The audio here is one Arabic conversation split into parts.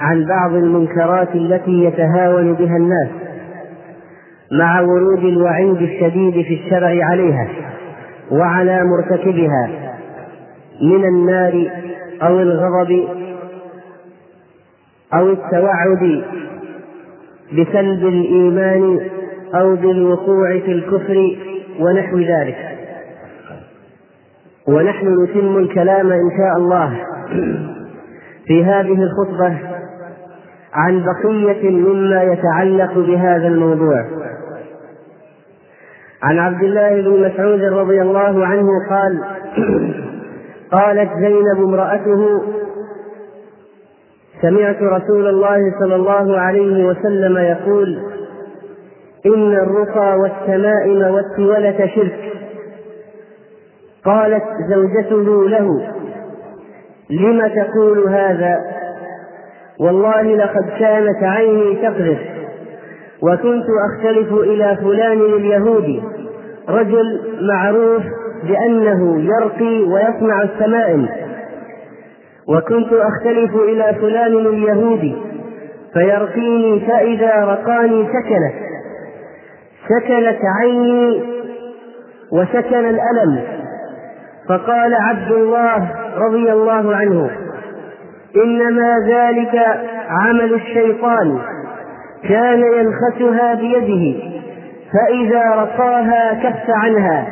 عن بعض المنكرات التي يتهاون بها الناس مع ورود الوعيد الشديد في الشرع عليها وعلى مرتكبها من النار أو الغضب أو التوعد بسلب الإيمان أو بالوقوع في الكفر ونحو ذلك. ونحن نتم الكلام إن شاء الله في هذه الخطبة عن بقية مما يتعلق بهذا الموضوع. عن عبد الله بن مسعود رضي الله عنه قال قالت زينب امرأته سمعت رسول الله صلى الله عليه وسلم يقول إن الرقى والتمائم والتولة شرك. قالت زوجته له لم تقول هذا؟ والله لقد كانت عيني تقذف وكنت أختلف إلى فلان اليهودي رجل معروف بأنه يرقي ويصنع التمائم وكنت أختلف إلى فلان اليهودي فيرقيني فإذا رقاني سكنت. سكنت عيني وسكن الألم. فقال عبد الله رضي الله عنه إنما ذلك عمل الشيطان. كان ينخسها بيده فإذا رقاها كف عنها.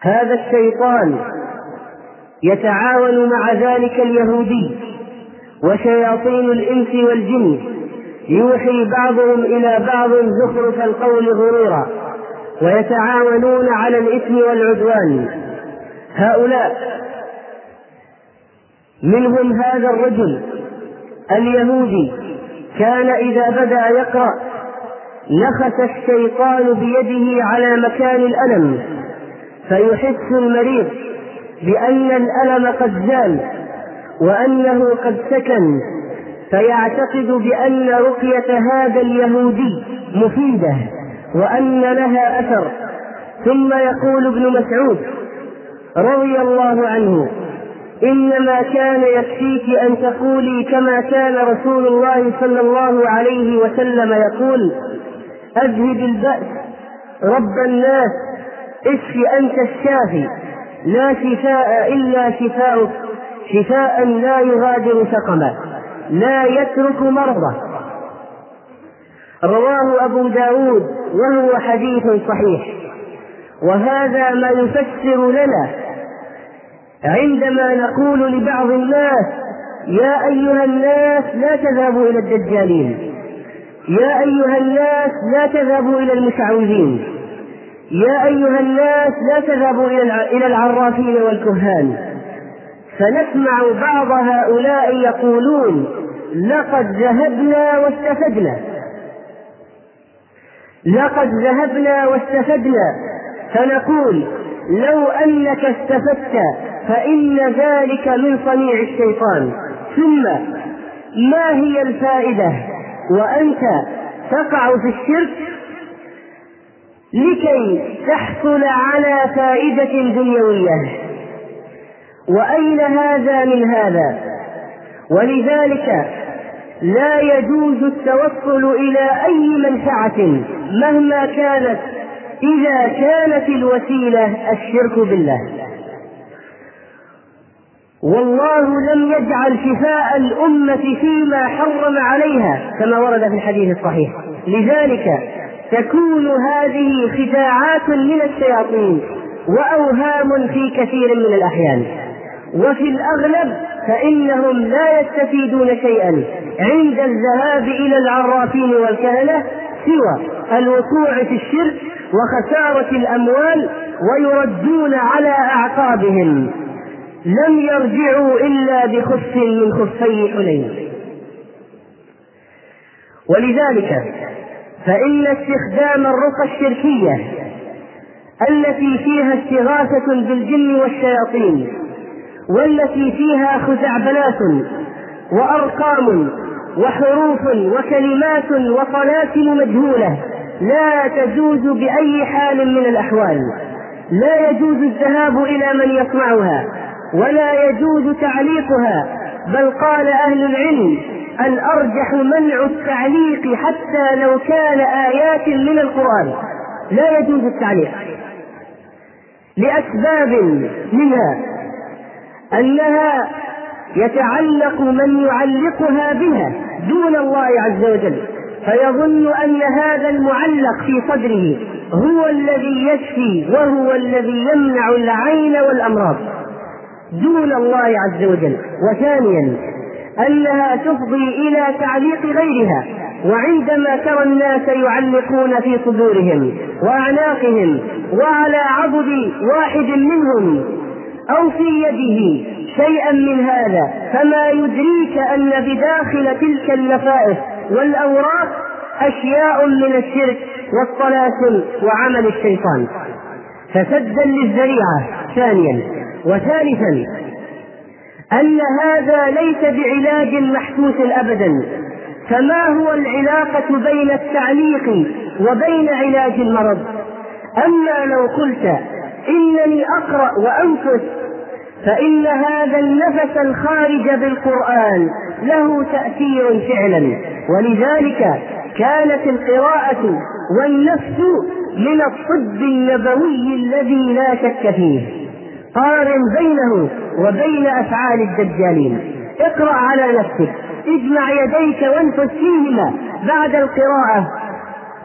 هذا الشيطان يتعاون مع ذلك اليهودي وشياطين الإنس والجن يوحي بعضهم إلى بعض زخرف القول غرورا ويتعاونون على الإثم والعدوان. هؤلاء منهم هذا الرجل اليهودي كان إذا بدأ يقرأ نخس الشيطان بيده على مكان الألم فيحس المريض بأن الألم قد زال وأنه قد سكن فيعتقد بأن رقية هذا اليهودي مفيدة وأن لها أثر. ثم يقول ابن مسعود رضي الله عنه إنما كان يكفيك أن تقولي كما كان رسول الله صلى الله عليه وسلم يقول أذهب البأس رب الناس اشف أنت الشافي لا شفاء إلا شفاؤك شفاء لا يغادر سقما لا يترك مرضه رواه أبو داود وهو حديث صحيح. وهذا ما يفسر لنا عندما نقول لبعض الناس يا أيها الناس لا تذهبوا إلى الدجالين. يا أيها الناس لا تذهبوا إلى المشعوذين. يا أيها الناس لا تذهبوا إلى العرافين والكهان. فنسمع بعض هؤلاء يقولون لقد ذهبنا واستفدنا. لقد ذهبنا واستفدنا. فنقول لو أنك استفدت فإن ذلك من صنيع الشيطان. ثم ما هي الفائدة؟ وأنت تقع في الشرك لكي تحصل على فائدة دنيوية. وأين هذا من هذا؟ ولذلك لا يجوز التوصل إلى أي منفعة مهما كانت إذا كانت الوسيلة الشرك بالله. والله لم يجعل شفاء الأمة فيما حرم عليها كما ورد في الحديث الصحيح. لذلك تكون هذه خداعات من الشياطين وأوهام في كثير من الأحيان. وفي الأغلب فإنهم لا يستفيدون شيئا عند الذهاب إلى العرافين والكهنة سوى الوقوع في الشرك وخسارة الأموال ويردون على أعقابهم. لم يرجعوا إلا بخف من خفي حنين. ولذلك فإن استخدام الرقى الشركية التي فيها استغاثة بالجن والشياطين والتي فيها خزعبلات وأرقام وحروف وكلمات وطلاسم مجهولة لا تجوز بأي حال من الأحوال. لا يجوز الذهاب إلى من يصنعها. ولا يجوز تعليقها بل قال أهل العلم الأرجح منع التعليق حتى لو كان آيات من القرآن. لا يجوز التعليق. لأسباب منها أنها يتعلق من يعلقها بها دون الله عز وجل فيظن أن هذا المعلق في صدره هو الذي يشفي وهو الذي يمنع العين والأمراض. دون الله عز وجل. وثانيا أنها تفضي إلى تعليق غيرها وعندما ترى الناس يعلقون في صدورهم وأعناقهم وعلى عضد واحد منهم أو في يده شيئا من هذا فما يدريك أن بداخل تلك اللفائف والأوراق أشياء من الشرك والطلاسم وعمل الشيطان. فسدا للذريعة. ثانيا وثالثا أن هذا ليس بعلاج محسوس أبدا فما هو العلاقة بين التعليق وبين علاج المرض؟ أما لو قلت إنني أقرأ وأنفس فإن هذا النفس الخارج بالقرآن له تأثير فعلا. ولذلك كانت القراءة والنفس من الطب النبوي الذي لا شك فيه. قارن بينه وبين أفعال الدجالين. اقرأ على نفسك. اجمع يديك وانفس فيهما بعد القراءة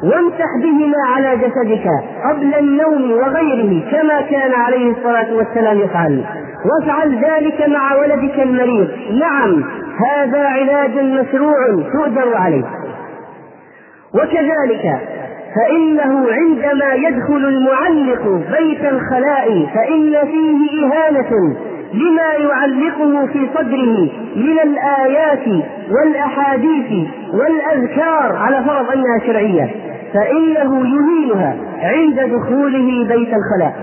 وامسح بهما على جسدك قبل النوم وغيره كما كان عليه الصلاة والسلام يفعل. وافعل ذلك مع ولدك المريض. نعم هذا علاج مشروع تؤجر عليه. وكذلك فإنه عندما يدخل المعلق بيت الخلاء فإن فيه إهانة لما يعلقه في صدره من الآيات والأحاديث والأذكار على فرض أنها شرعية فإنه يهينها عند دخوله بيت الخلاء.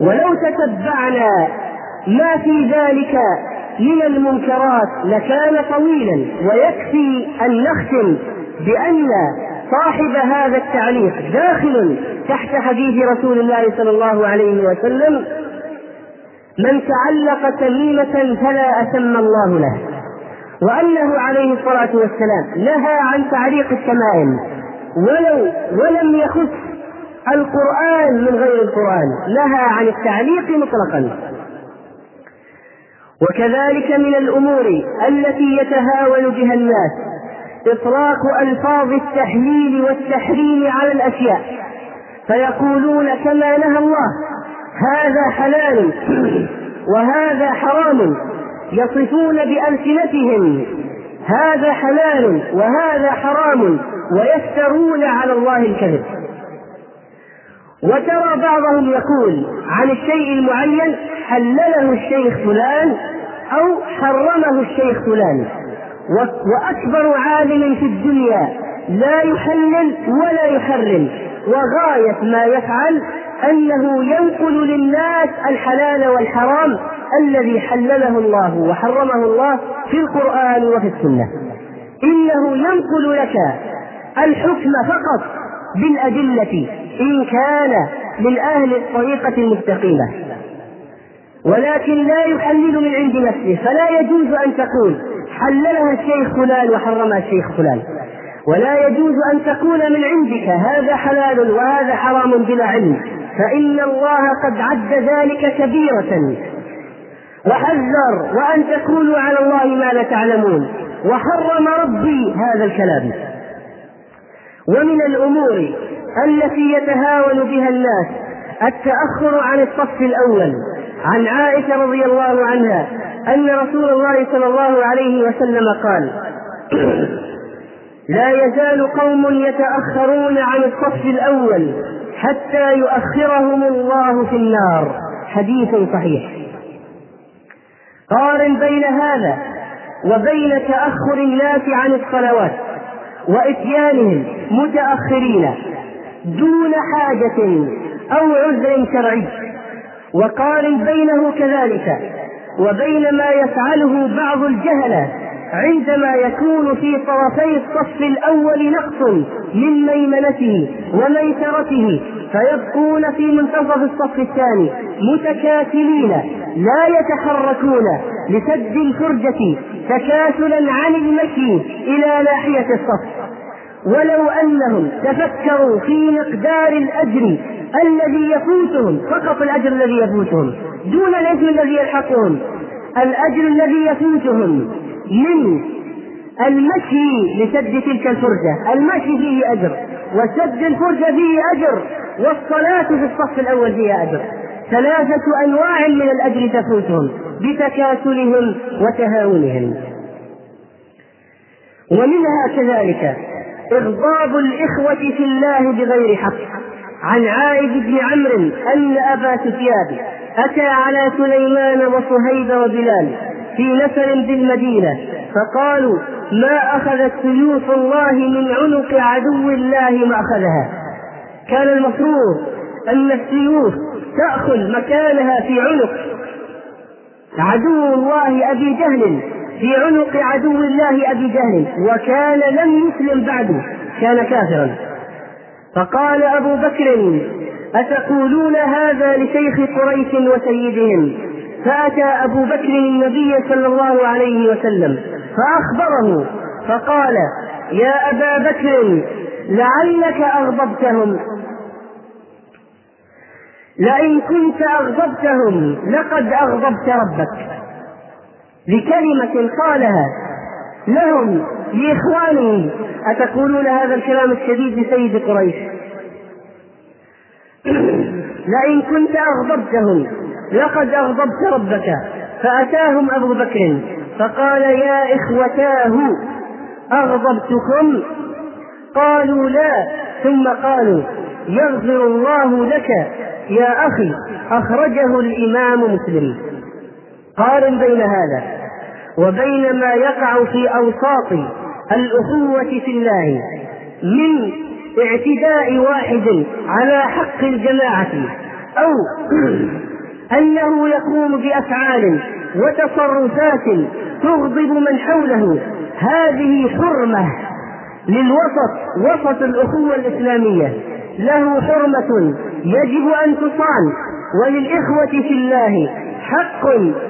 ولو تتبعنا ما في ذلك من المنكرات لكان طويلا ويكفي أن نختم بأن صاحب هذا التعليق داخل تحت حديث رسول الله صلى الله عليه وسلم من تعلق تميمة فلا أتم الله له وأنه عليه الصلاة والسلام نهى عن تعليق التمائم ولو ولم يخص القرآن من غير القرآن نهى عن التعليق مطلقا. وكذلك من الأمور التي يتهاون بها الناس إطلاق ألفاظ التحليل والتحريم على الأشياء. فيقولون كما نهى الله هذا حلال وهذا حرام يصفون بألسنتهم هذا حلال وهذا حرام ويفترون على الله الكذب. وترى بعضهم يقول عن الشيء المعين حلله الشيخ فلان أو حرمه الشيخ فلان. وأكبر عالم في الدنيا لا يحلل ولا يحرم. وغاية ما يفعل أنه ينقل للناس الحلال والحرام الذي حلله الله وحرمه الله في القرآن وفي السنة. إنه ينقل لك الحكم فقط بالأدلة إن كان من أهل الطريقة المستقيمة. ولكن لا يحلل من عند نفسه. فلا يجوز أن تقول حللها الشيخ فلان وحرمها الشيخ فلان. ولا يجوز أن تقول من عندك هذا حلال وهذا حرام بلا علم. فإن الله قد عد ذلك كبيرة. وحذر وأن تقولوا على الله ما لا تعلمون. وحرم ربي هذا الكلام. ومن الأمور التي يتهاون بها الناس التأخر عن الصف الأول. عن عائشة رضي الله عنها أن رسول الله صلى الله عليه وسلم قال لا يزال قوم يتأخرون عن الصف الأول حتى يؤخرهم الله في النار. حديث صحيح. قارن بين هذا وبين تأخر الناس عن الصلوات وإتيانهم متأخرين دون حاجة أو عذر شرعي وقارن بينه كذلك وبين ما يفعله بعض الجهلة عندما يكون في طرفي الصف الأول نقص من ميمنته وميسرته فيبقون في منتصف الصف الثاني متكاسلين لا يتحركون لسد الفرجة تكاسلا عن المشي إلى ناحية الصف. ولو أنهم تفكروا في مقدار الأجر الذي يفوتهم فقط الأجر الذي يفوتهم دون الإثم الذي يلحقهم الأجر الذي يفوتهم من المشي لسد تلك الفرجة. المشي فيه أجر وسد الفرجة فيه أجر والصلاة في الصف الأول فيها أجر. ثلاثة أنواع من الأجر تفوتهم بتكاسلهم وتهاونهم. ومنها كذلك إغضاب الإخوة في الله بغير حق. عن عائد بن عمرو أن أبا سفيان أتى على سليمان وصهيب وبلال في نفر بالمدينة فقالوا ما أخذت سيوف الله من عنق عدو الله ما أخذها؟ كان المفروض أن السيوف تأخذ مكانها في عنق عدو الله أبي جهل في عنق عدو الله أبي جهل وكان لم يسلم بعد كان كافرا. فقال أبو بكر أتقولون هذا لشيخ قريش وسيدهم؟ فأتى أبو بكر النبي صلى الله عليه وسلم فأخبره فقال يا أبا بكر لعلك أغضبتهم. لئن كنت أغضبتهم لقد أغضبت ربك. لكلمة قالها. لهم لإخوانهم. أتقولون هذا الكلام الشديد لسيد قريش؟ لئن كنت أغضبتهم لقد أغضبت ربك. فأتاهم أبو بكر فقال يا إخوتاه أغضبتكم؟ قالوا لا. ثم قالوا يغفر الله لك يا أخي أخرجه الإمام مسلم. قارن بين هذا. وبين ما يقع في أوساط الأخوة في الله من اعتداء واحد على حق الجماعة أو أنه يقوم بأفعال وتصرفات تغضب من حوله. هذه حرمة للوسط وسط الأخوة الإسلامية. له حرمة يجب أن تصان وللإخوة في الله حق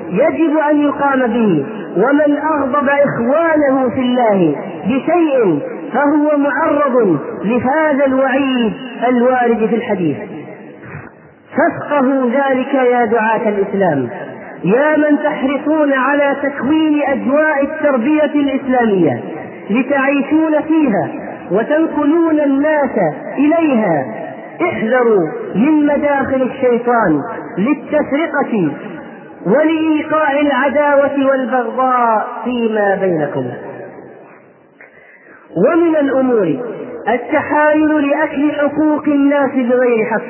يجب أن يقام به. ومن أغضب إخوانه في الله بشيء فهو معرض لهذا الوعيد الوارد في الحديث. فافقهوا ذلك يا دعاة الإسلام. يا من تحرصون على تكوين أجواء التربية الإسلامية لتعيشون فيها وتنقلون الناس إليها احذروا من مداخل الشيطان للتفرقة ولإيقاع العداوة والبغضاء فيما بينكم. ومن الأمور التحايل لأكل حقوق الناس بغير حق.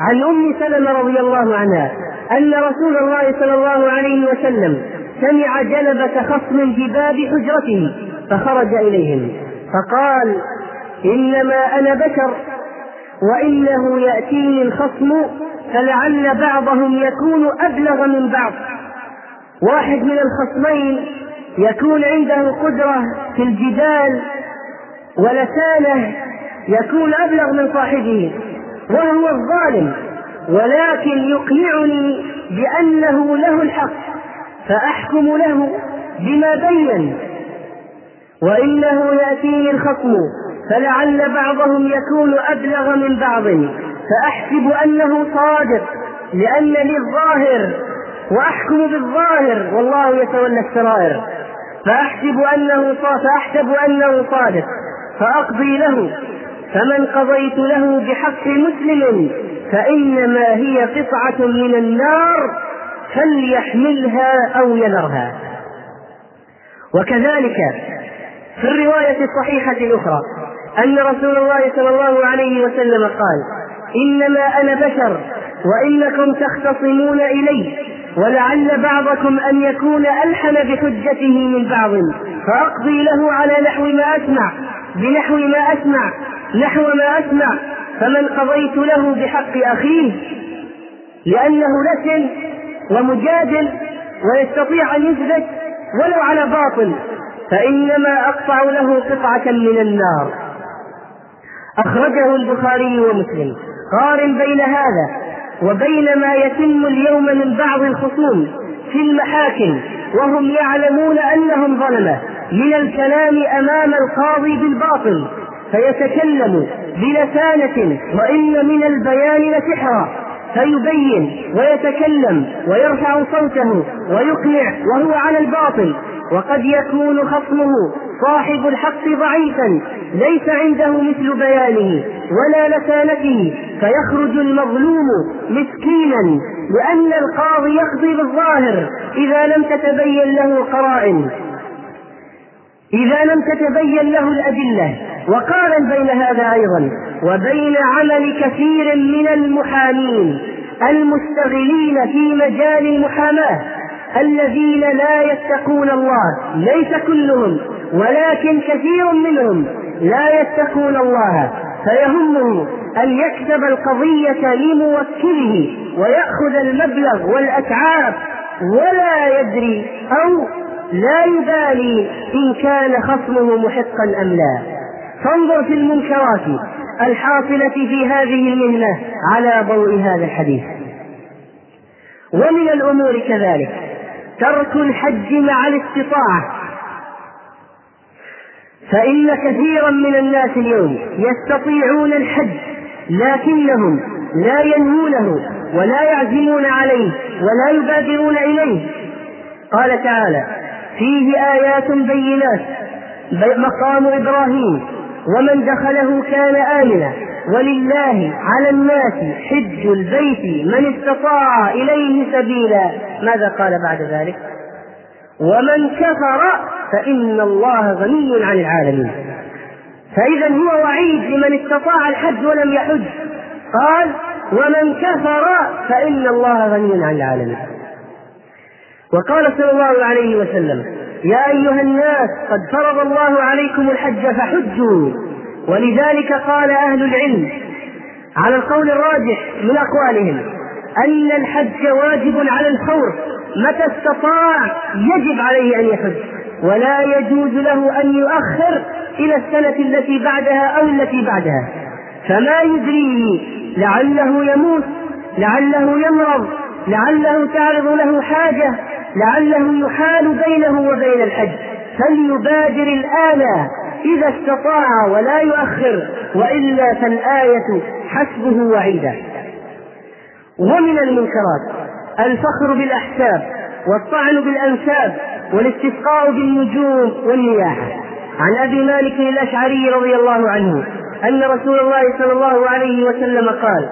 عن أم سلمة رضي الله عنها أن رسول الله صلى الله عليه وسلم سمع جلبة خصم بباب حجرته فخرج إليهم. فقال إنما أنا بشر. وإنه يأتيني الخصم فلعل بعضهم يكون أبلغ من بعض. واحد من الخصمين يكون عنده قدرة في الجدال ولسانه يكون أبلغ من صاحبه وهو الظالم ولكن يقنعني بأنه له الحق فأحكم له بما بين. وإنه يأتيني الخصم فلعل بعضهم يكون أبلغ من بعض فأحسب أنه صادق لأن لي الظاهر وأحكم بالظاهر والله يتولى السرائر. فأحسب أنه فأحسب أنه صادق فأقضي له. فمن قضيت له بحق مسلم فإنما هي قطعة من النار فليحملها أو يذرها. وكذلك في الرواية الصحيحة الأخرى أن رسول الله صلى الله عليه وسلم قال إنما أنا بشر وإنكم تختصمون إلي ولعل بعضكم أن يكون ألحن بحجته من بعض فأقضي له على نحو ما أسمع بنحو ما أسمع نحو ما أسمع فمن قضيت له بحق أخيه لأنه لسن ومجادل ويستطيع أن يثبت ولو على باطل فإنما أقطع له قطعة من النار. أخرجه البخاري ومسلم. قارن بين هذا وبين ما يتم اليوم من بعض الخصوم في المحاكم وهم يعلمون أنهم ظلمة. من الكلام أمام القاضي بالباطل فيتكلم بلسانة وإن من البيان لسحرا فيبين ويتكلم ويرفع صوته ويقنع وهو على الباطل. وقد يكون خصمه صاحب الحق ضعيفا ليس عنده مثل بيانه ولا لسانته فيخرج المظلوم مسكينا لأن القاضي يقضي بالظاهر. إذا لم تتبين له قرائن إذا لم تتبين له الأدلة. وقارن بين هذا أيضا وبين عمل كثير من المحامين. المستغلين في مجال المحاماة الذين لا يتقون الله. ليس كلهم ولكن كثير منهم لا يتقون الله. فيهمه أن يكتب القضية لموكله ويأخذ المبلغ والأتعاب ولا يدري أو لا يبالي إن كان خصمه محقا أم لا. فانظر في المنكرات. الحاصلة في هذه المهنة على ضوء هذا الحديث. ومن الأمور كذلك ترك الحج مع الاستطاعة. فإن كثيرا من الناس اليوم يستطيعون الحج لكنهم لا ينهونه ولا يعزمون عليه ولا يبادرون إليه. قال تعالى فيه آيات بينات مقام إبراهيم ومن دخله كان آمنا. ولله على الناس حج البيت من استطاع إليه سبيلا. ماذا قال بعد ذلك؟ ومن كفر فإن الله غني عن العالمين. فإذا هو وعيد لمن استطاع الحج ولم يحج. قال ومن كفر فإن الله غني عن العالمين. وقال صلى الله عليه وسلم يا أيها الناس قد فرض الله عليكم الحج فحجوا. ولذلك قال أهل العلم على القول الراجح من أقوالهم أن الحج واجب على الفور متى استطاع يجب عليه أن يحج ولا يجوز له أن يؤخر إلى السنة التي بعدها أو التي بعدها. فما يدريه لعله يموت لعله يمرض لعله تعرض له حاجة لعله يحال بينه وبين الحج. فليبادر الآن إذا استطاع ولا يؤخر وإلا فالآية حسبه وعيدا ومن المنكرات الفخر بالأحساب والطعن بالأنساب والاستسقاء بالنجوم والنياحة عن أبي مالك الأشعري رضي الله عنه أن رسول الله صلى الله عليه وسلم قال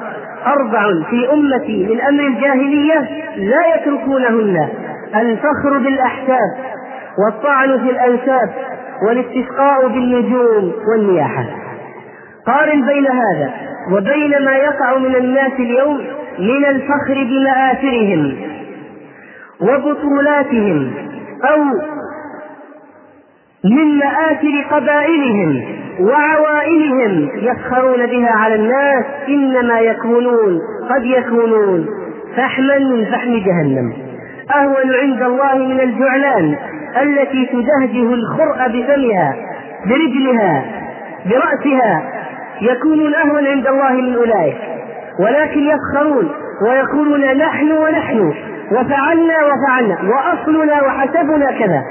أربع في أمتي من أمر الجاهلية لا يتركونهن. الفخر بالأحساب والطعن في الأنساب والاستسقاء بالنجوم والنياحة قارن بين هذا وبين ما يقع من الناس اليوم من الفخر بمآثرهم وبطولاتهم أو من مآثر قبائلهم وعوائلهم يفخرون بها على الناس إنما يكونون قد يكونون فحما من فحم جهنم. أهون عند الله من الجعلان التي تدهده الخرء بفمها برجلها برأسها. يكونون أهون عند الله من أولئك ولكن يسخرون ويقولون نحن ونحن وفعلنا وفعلنا وأصلنا وحسبنا كذا.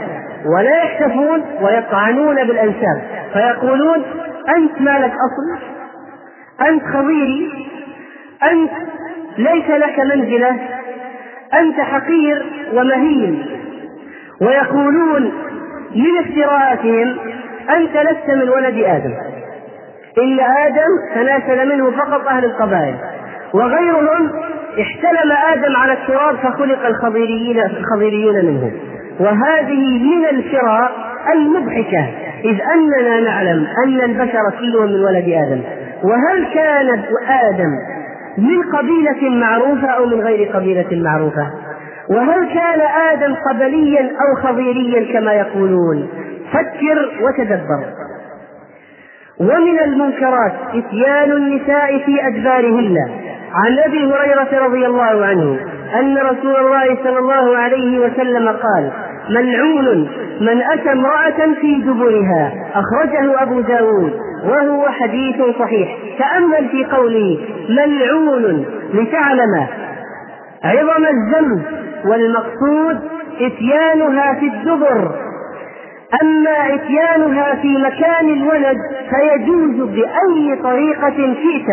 ولا يكتفون ويطعنون بالأنساب. فيقولون أنت ما لك أصل؟ أنت خضيري؟ أنت ليس لك منزلة؟ أنت حقير ومهين. ويقولون من افتراءاتهم أنت لست من ولد آدم. إن آدم تناسل منه فقط أهل القبائل. وغيرهم احتلم آدم على التراب فخلق الخضيريين الخضيريون منه وهذه من الفراء المضحكة إذ أننا نعلم أن البشر كلهم من ولد آدم. وهل كان آدم من قبيلة معروفة أو من غير قبيلة معروفة؟ وهل كان آدم قبليا أو خضيريا كما يقولون؟ فكر وتدبر. ومن المنكرات إتيان النساء في أدبارهن. عن أبي هريرة رضي الله عنه أن رسول الله صلى الله عليه وسلم قال ملعون من أتى امرأة في دبرها أخرجه أبو داود. وهو حديث صحيح. تأمل في قوله ملعون لتعلم عظم الذنب والمقصود إتيانها في الدبر. أما إتيانها في مكان الولد فيجوز بأي طريقة شئت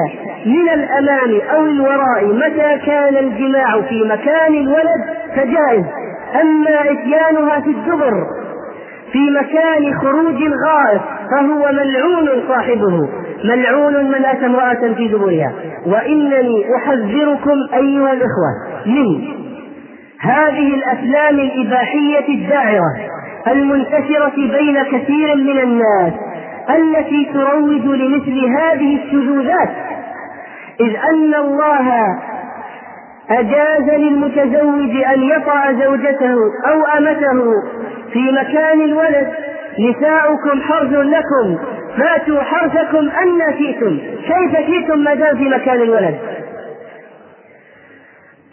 من الأمام أو الوراء متى كان الجماع في مكان الولد فجائز. أما إتيانها في الدبر في مكان خروج الغائط فهو ملعون صاحبه ملعون من أتى امرأة في دبرها. وإنني أحذركم أيها الإخوة من هذه الأفلام الإباحية الداعرة المنتشرة بين كثير من الناس التي تروج لمثل هذه الشذوذات إذ أن الله أجاز للمتزوج أن يطع زوجته أو أمته في مكان الولد. نساؤكم حرث لكم. فاتوا حرثكم أن شئتم. كيف شئتم ما دام في مكان الولد؟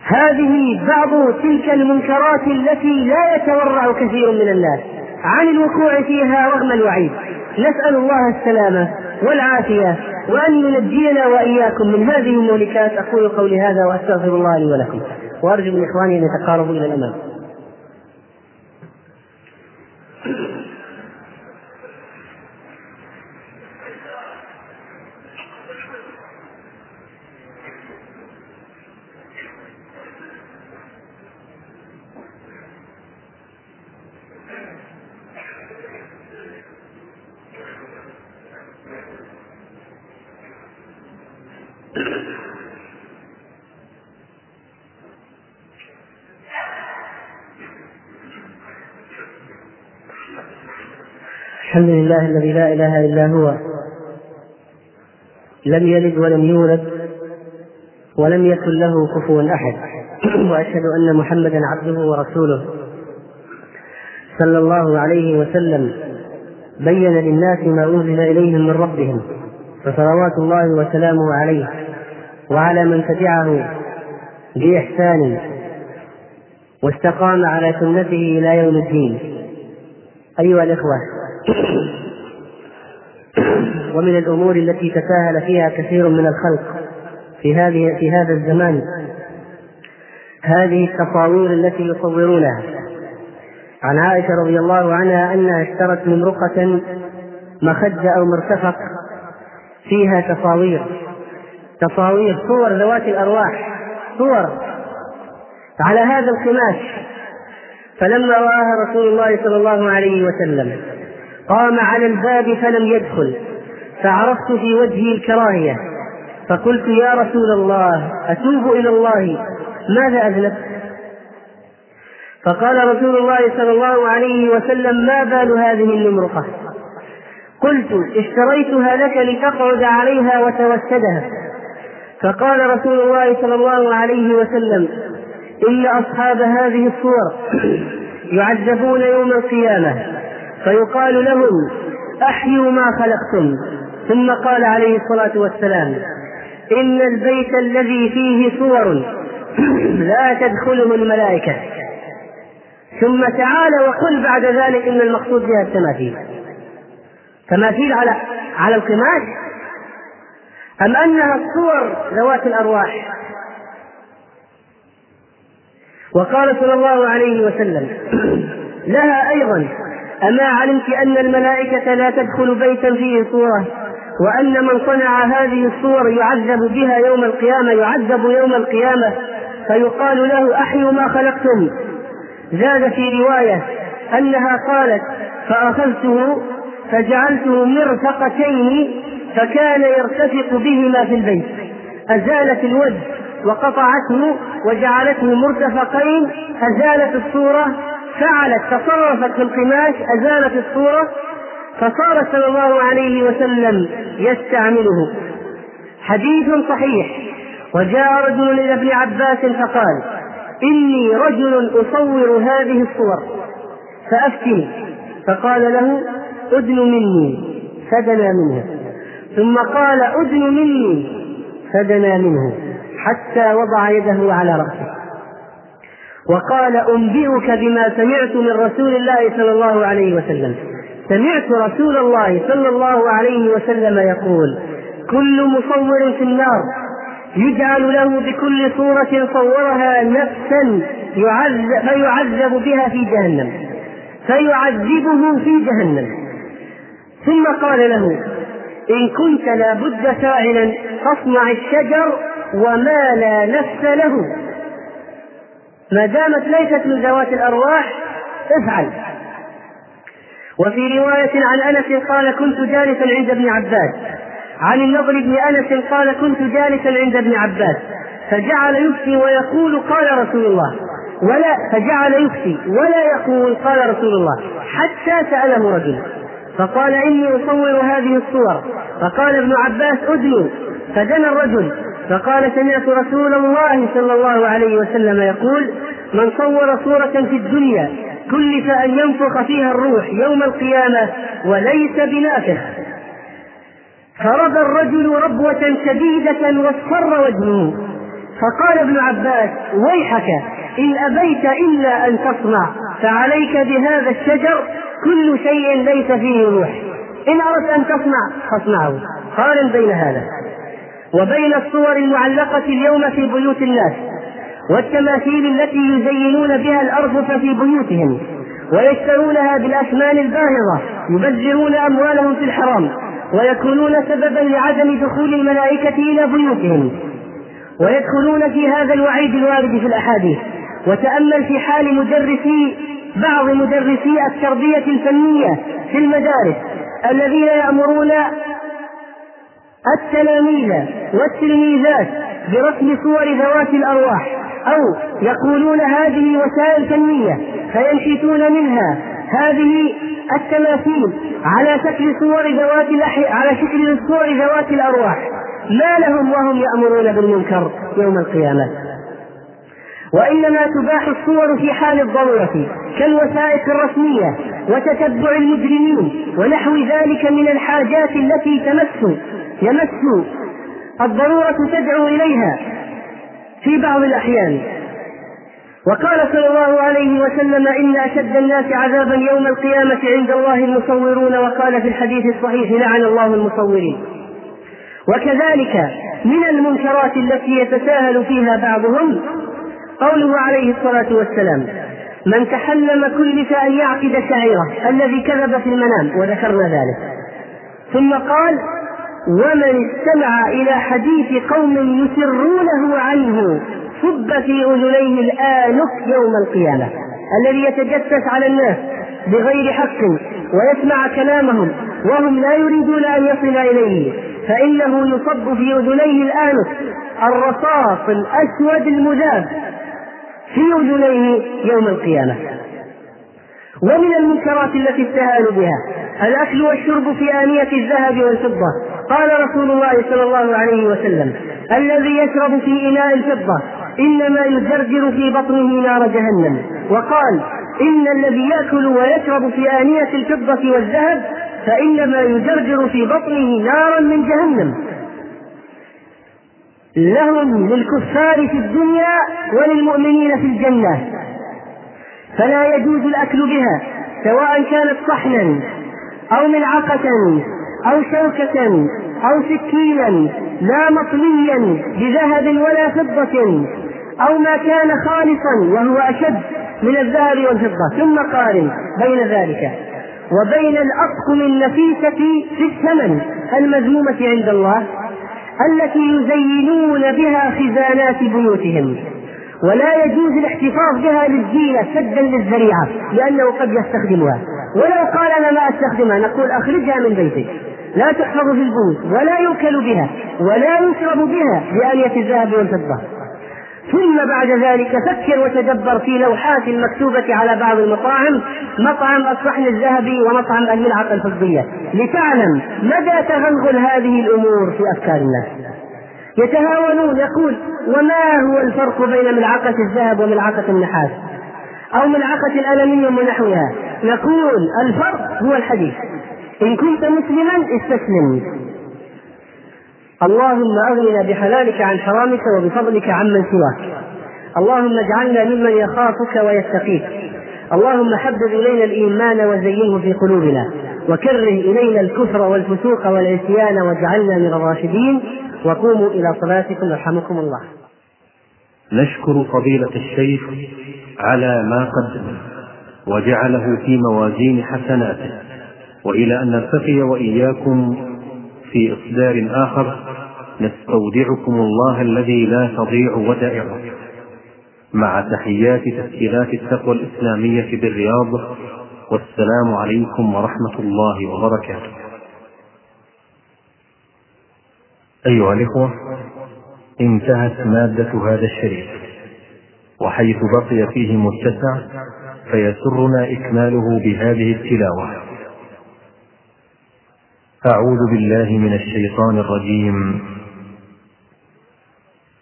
هذه بعض تلك المنكرات التي لا يتورع كثير من الناس عن الوقوع فيها رغم الوعيد. نسأل الله السلامة والعافية وأن ينجينا وإياكم من هذه المهلكات أقول قولي هذا وأستغفر الله لي ولكم. وأرجو من إخواني أن يتقاربوا إلى الأمام. الحمد لله الذي لا إله إلا هو. لم يلد ولم يولد ولم يكن له كفوا أحد. وأشهد أن محمدا عبده ورسوله. صلى الله عليه وسلم بين للناس ما أنزل اليهم من ربهم فصلوات الله وسلامه عليه وعلى من تبعه بإحسان واستقام على سنته إلى يوم الدين. أيها الإخوة ومن الأمور التي تساهل فيها كثير من الخلق في هذه في هذا الزمان. هذه التصاوير التي يصورونها. عن عائشة رضي الله عنها أنها اشترت ممرقة مخدة أو مرتفق. فيها تصاوير. تصاوير صور ذوات الأرواح. صور. على هذا القماش. فلما رآها رسول الله صلى الله عليه وسلم قام على الباب فلم يدخل. فعرفت في وجهي الكراهية. فقلت يا رسول الله أتوب إلى الله. ماذا أذنبت؟ فقال رسول الله صلى الله عليه وسلم ما بال هذه النمرقة قلت اشتريتها لك لتقعد عليها وتوسدها فقال رسول الله صلى الله عليه وسلم إن أصحاب هذه الصور يعذبون يوم القيامة. فيقال لهم أحيوا ما خلقتم. ثم قال عليه الصلاة والسلام إن البيت الذي فيه صور لا تدخله الملائكة. ثم تعال وقل بعد ذلك إن المقصود بها التماثيل. تماثيل على على القماش؟ أم أنها الصور ذوات الأرواح؟ وقال صلى الله عليه وسلم لها أيضا أما علمت أن الملائكة لا تدخل بيتا فيه صورة وأن من صنع هذه الصور يعذب بها يوم القيامة يعذب يوم القيامة فيقال له أحيوا ما خلقتم. زاد في رواية أنها قالت فأخذته فجعلته مرفقتين فكان يرتفق بهما في البيت. أزالت الوجه وقطعته وجعلته مرتفقين أزالت الصورة فعلت تصرفت في القماش أزالت الصورة فصار صلى الله عليه وسلم يستعمله. حديث صحيح وجاء رجل إلى ابن عباس فقال إني رجل أصور هذه الصور فأفتني. فقال له أدن مني فدنا منه. ثم قال أدن مني فدنا منه حتى وضع يده على رأسه. وقال أنبئك بما سمعت من رسول الله صلى الله عليه وسلم. سمعت رسول الله صلى الله عليه وسلم يقول كل مصور في النار يجعل له بكل صورة صورها نفسا يعذب فيعذب بها في جهنم فيعذبه في جهنم. ثم قال له إن كنت لابد فاعلا فاصنع الشجر وما لا نفس له. ما دامت ليست من ذوات الأرواح افعل. وفي رواية عن أنس قال كنت جالسا عند ابن عباس. عن النضر بن أنس قال كنت جالسا عند ابن عباس. فجعل يفتي ويقول قال رسول الله. ولا فجعل يفتي ولا يقول قال رسول الله. حتى سأله رجل فقال إني أصور هذه الصور. فقال ابن عباس أدنوا فدنا الرجل فقال سمعت رسول الله صلى الله عليه وسلم يقول من صور صورة في الدنيا كلف أن ينفخ فيها الروح يوم القيامة وليس بنافخ. فرد الرجل ربوة شديدة واصفر وجهه. فقال ابن عباس ويحك إن أبيت إلا أن تصنع فعليك بهذا الشجر كل شيء ليس فيه روح. إن أردت أن تصنع فاصنعه. قارن بين هذا. وبين الصور المعلقة اليوم في بيوت الناس والتماثيل التي يزينون بها الأرفف في بيوتهم ويشترونها بالأثمان الباهظة يبذرون أموالهم في الحرام ويكونون سببا لعدم دخول الملائكة إلى بيوتهم ويدخلون في هذا الوعيد الوارد في الأحاديث. وتأمل في حال مدرسي بعض مدرسي التربية الفنية في المدارس الذين يأمرون التلاميذ والتلميذات برسم صور ذوات الأرواح أو يقولون هذه وسائل فنية فينشئون منها هذه التماثيل على شكل صور ذوات على شكل صور ذوات الأرواح. ما لهم وهم يأمرون بالمنكر يوم القيامة. وإنما تباح الصور في حال الضرورة كالوثائق الرسمية وتتبع المجرمين ونحو ذلك من الحاجات التي تمس يمس الضرورة تدعو إليها في بعض الأحيان. وقال صلى الله عليه وسلم إن أشد الناس عذابا يوم القيامة عند الله المصورون وقال في الحديث الصحيح لعن الله المصورين. وكذلك من المنكرات التي يتساهل فيها بعضهم قوله عليه الصلاة والسلام من تحلم كلف أن يعقد شعيرة الذي كذب في المنام وذكرنا ذلك. ثم قال ومن استمع إلى حديث قوم يسرونه عنه صب في أذنيه الآنف يوم القيامة الذي يتجسس على الناس بغير حق ويسمع كلامهم وهم لا يريدون أن يصل إليه فإنه يصب في أذنيه الآنف الرصاص الأسود المذاب في أذنيه يوم القيامة. ومن المنكرات التي استهان بها الأكل والشرب في آنية الذهب والفضة. قال رسول الله صلى الله عليه وسلم الذي يشرب في إناء الفضة إنما يجرجر في بطنه نار جهنم. وقال إن الذي يأكل ويشرب في آنية الفضة والذهب فإنما يجرجر في بطنه نارا من جهنم. لهم للكفار في الدنيا وللمؤمنين في الجنة. فلا يجوز الأكل بها سواء كانت صحنا أو ملعقة أو شوكة أو سكينا لا مطليا بذهب ولا فضة أو ما كان خالصا وهو أشد من الذهب والفضة. ثم قارن بين ذلك وبين الأطقم النفيسة في الثمن المذمومة عند الله التي يزينون بها خزانات بيوتهم. ولا يجوز الاحتفاظ بها للزينة سدا للذريعة لأنه قد يستخدمها. ولو قال أنا ما أستخدمها نقول أخرجها من بيتك. لا تحفظ في البيوت ولا يؤكل بها ولا يشرب بها بآلية الذهب والفضة ثم بعد ذلك فكر وتدبر في لوحات مكتوبة على بعض المطاعم مطعم الصحن الذهبي ومطعم الملعقة الفضية. لتعلم مدى تغلغل هذه الأمور في أفكار الناس. يتهاونون يقول وما هو الفرق بين ملعقة الذهب وملعقة النحاس؟ أو ملعقة الألمنيوم ونحوها. نقول الفرق هو الحديث. إن كنت مسلما استسلم. اللهم أغننا بحلالك عن حرامك وبفضلك عمن سواك. اللهم اجعلنا ممن يخافك ويتقيك. اللهم حبب إلينا الإيمان وزينه في قلوبنا. وكره إلينا الكفر والفسوق والعصيان واجعلنا من الراشدين. وقوموا إلى صلاتكم يرحمكم الله. نشكر فضيلة الشيخ على ما قدم وجعله في موازين حسناته وإلى أن نلتقي وإياكم في إصدار آخر. نستودعكم الله الذي لا تضيع ودائعه. مع تحيات تسجيلات التقوى الإسلامية بالرياض والسلام عليكم ورحمة الله وبركاته. أيها الإخوة انتهت مادة هذا الشريف وحيث بقي فيه متسع فيسرنا إكماله بهذه التلاوة. أعوذ بالله من الشيطان الرجيم.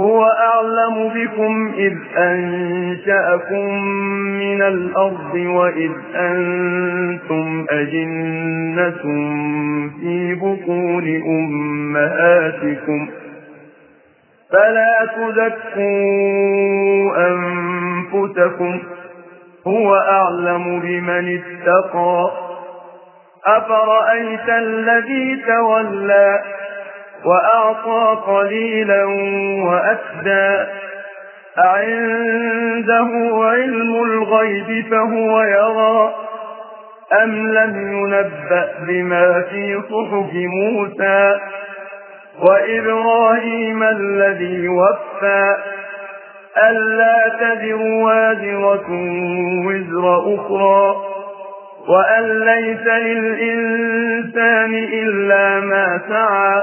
هو أعلم بكم إذ أنشأكم من الأرض وإذ أنتم أجنة في بطون أمهاتكم. فلا تزكوا أنفسكم هو أعلم بمن اتقى. أفرأيت الذي تولى وأعطى قليلا وأكدى أعنده علم الغيب فهو يرى. أم لم ينبأ بما في صحف موسى وإبراهيم الذي وفى؟ ألا تذر وازرة وزر أخرى. وأن ليس للإنسان إلا ما سعى.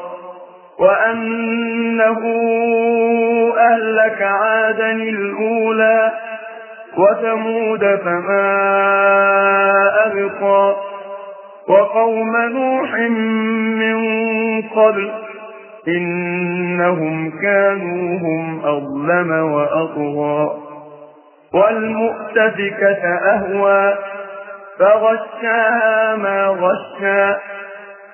وأنه أهلك عادا الأولى وثمود فما أبقى وقوم نوح من قبل إنهم كانوا هم أظلم وأطغى والمؤتفكة أهوى فغشاها ما غشى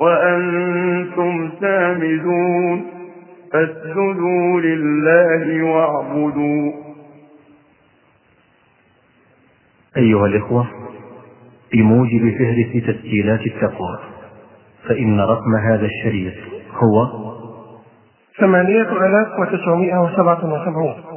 وأنتم سامدون فاسجدوا لله واعبدوا. أيها الإخوة بموجب فهرس تسجيلات التقوى فإن رقم هذا الشريط هو ثمانية آلاف وتسعمائة وسبعة وسبعون.